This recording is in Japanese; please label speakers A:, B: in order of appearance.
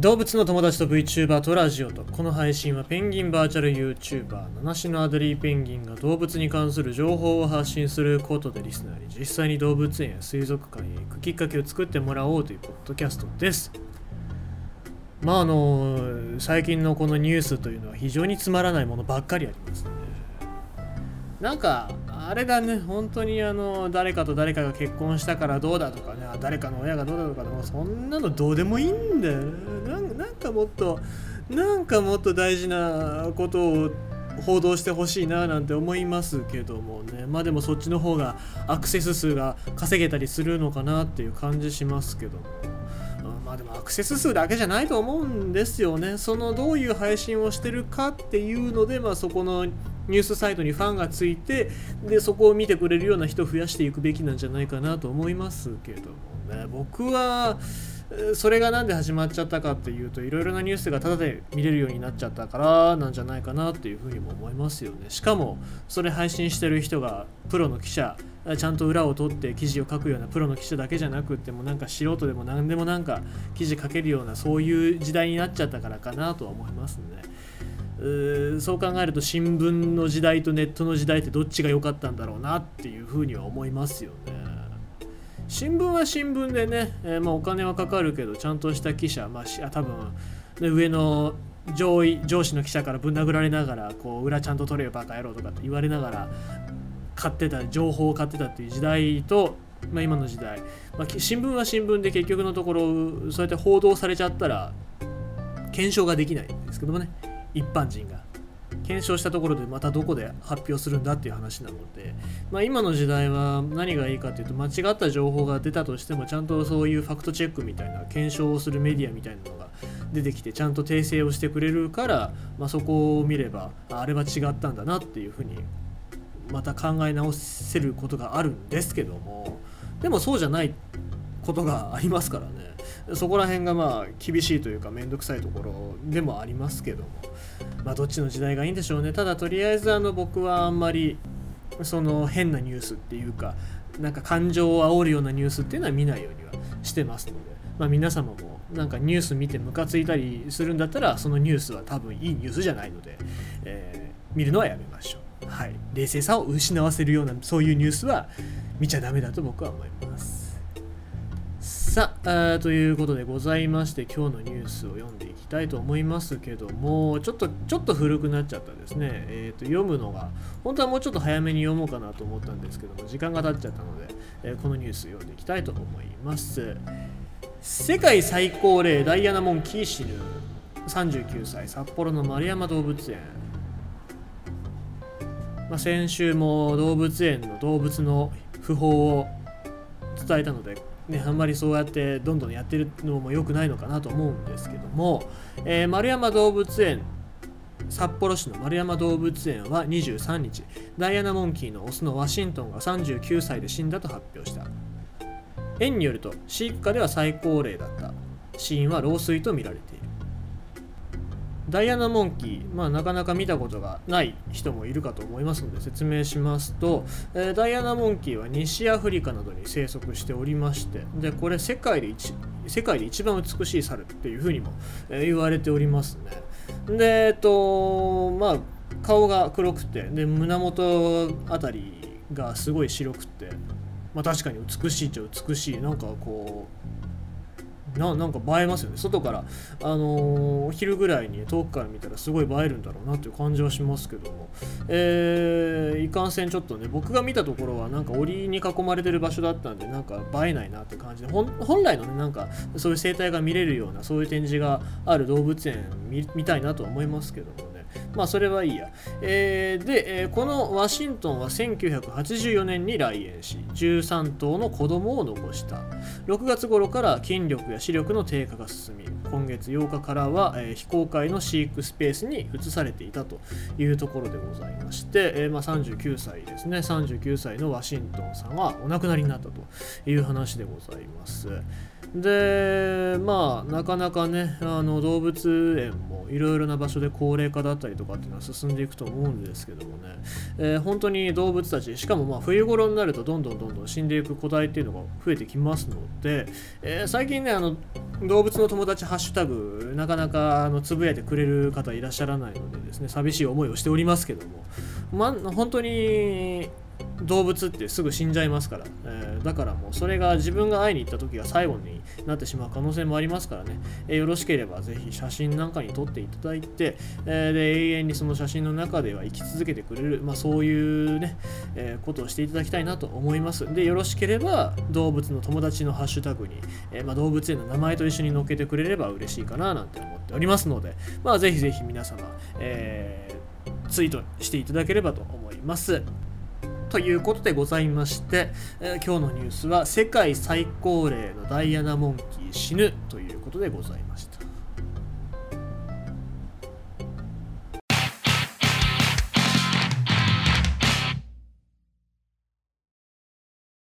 A: 動物の友達と VTuber とラジオとこの配信はペンギンバーチャル YouTuber 七種のアデリーペンギンが動物に関する情報を発信することでリスナーに実際に動物園や水族館へ行くきっかけを作ってもらおうというポッドキャストです。まああの最近のこのニュースというのは非常につまらないものばっかりありますね。なんかあれだね本当にあの誰かと誰かが結婚したからどうだとかね誰かの親がどうだとかもそんなのどうでもいいんだよななんかもっとなんかもっと大事なことを報道してほしいななんて思いますけどもね。まあでもそっちの方がアクセス数が稼げたりするのかなっていう感じしますけども。まあでもアクセス数だけじゃないと思うんですよね。そのどういう配信をしてるかっていうのでまあそこのニュースサイトにファンがついてでそこを見てくれるような人を増やしていくべきなんじゃないかなと思いますけどもね僕はそれが何で始まっちゃったかっていうといろいろなニュースがタダで見れるようになっちゃったからなんじゃないかなっていうふうにも思いますよねしかもそれ配信してる人がプロの記者ちゃんと裏を取って記事を書くようなプロの記者だけじゃなくってもなんか素人でも何でもなんか記事書けるようなそういう時代になっちゃったからかなとは思いますね。そう考えると新聞の時代とネットの時代ってどっちが良かったんだろうなっていうふうには思いますよね。新聞は新聞でね、えー、まあ、お金はかかるけどちゃんとした記者、まあ、多分、ね、上の上位上司の記者からぶん殴られながらこう裏ちゃんと取れよバカ野郎とかって言われながら買ってた情報を買ってたっていう時代と、まあ、今の時代、まあ、新聞は新聞で結局のところそうやって報道されちゃったら検証ができないんですけどもね一般人が検証したところでまたどこで発表するんだっていう話なので、まあ、今の時代は何がいいかというと間違った情報が出たとしてもちゃんとそういうファクトチェックみたいな検証をするメディアみたいなのが出てきてちゃんと訂正をしてくれるから、まあ、そこを見ればあれは違ったんだなっていうふうにまた考え直せることがあるんですけどもでもそうじゃないことがありますからね。そこら辺がまあ厳しいというか面倒くさいところでもありますけどもまあどっちの時代がいいんでしょうね。ただとりあえずあの僕はあんまりその変なニュースっていうかなんか感情を煽るようなニュースっていうのは見ないようにはしてますので、まあ、皆様もなんかニュース見てムカついたりするんだったらそのニュースは多分いいニュースじゃないので、えー、見るのはやめましょう、はい、冷静さを失わせるようなそういうニュースは見ちゃダメだと僕は思います。さあということでございまして今日のニュースを読んでいきたいと思いますけどもちょっとちょっと古くなっちゃったですね、えーと、読むのが本当はもうちょっと早めに読もうかなと思ったんですけども時間が経っちゃったので、えー、このニュース読んでいきたいと思います。世界最高齢ダイアナモンキー死ぬ39歳札幌の丸山動物園。まあ、先週も動物園の動物の訃報を伝えたのでね、あんまりそうやってどんどんやってるのも良くないのかなと思うんですけども、えー、丸山動物園札幌市の丸山動物園は23日ダイアナモンキーのオスのワシントンが39歳で死んだと発表した。園によると飼育下では最高齢だった。死因は老衰とみられている。ダイアナモンキー、まあ、なかなか見たことがない人もいるかと思いますので説明しますと、えー、ダイアナモンキーは西アフリカなどに生息しておりましてでこれ世界で一世界で一番美しい猿っていうふうにも、えー、言われておりますね。でえっとまあ顔が黒くてで胸元あたりがすごい白くてまあ確かに美しいっちゃ美しい。なんかこうななんか映えますよね。外から、あのー、昼ぐらいに遠くから見たらすごい映えるんだろうなという感じはしますけども、えー、いかんせんちょっとね僕が見たところはなんか檻に囲まれてる場所だったんでなんか映えないなって感じで本来のねなんかそういう生態が見れるようなそういう展示がある動物園見たいなとは思いますけどもね。まあそれはいいや。えー、で、えー、このワシントンは1984年に来園し、13頭の子供を残した。6月頃から筋力や視力の低下が進み、今月8日からは、えー、非公開の飼育スペースに移されていたというところでございまして、えー、まあ、39歳ですね、39歳のワシントンさんはお亡くなりになったという話でございます。でまあなかなかねあの動物園もいろいろな場所で高齢化だったりとかっていうのは進んでいくと思うんですけどもね、えー、本当に動物たちしかもまあ冬頃になるとどんどんどんどん死んでいく個体っていうのが増えてきますので、えー、最近ねあの動物の友達ハッシュタグなかなかあのつぶやいてくれる方いらっしゃらないのでですね寂しい思いをしておりますけども、ま、本当に動物ってすぐ死んじゃいますから、えー、だからもうそれが自分が会いに行った時が最後になってしまう可能性もありますからね、えー、よろしければぜひ写真なんかに撮っていただいて、えー、で永遠にその写真の中では生き続けてくれる、まあ、そういうね、えことをしていただきたいなと思います。でよろしければ動物の友達のハッシュタグに、えまあ、動物園の名前と一緒に載っけてくれれば嬉しいかななんて思っておりますので、まあ、ぜひぜひ皆様、えツイートしていただければと思います。ということでございまして、えー、今日のニュースは世界最高齢のダイアナモンキー死ぬということでございました。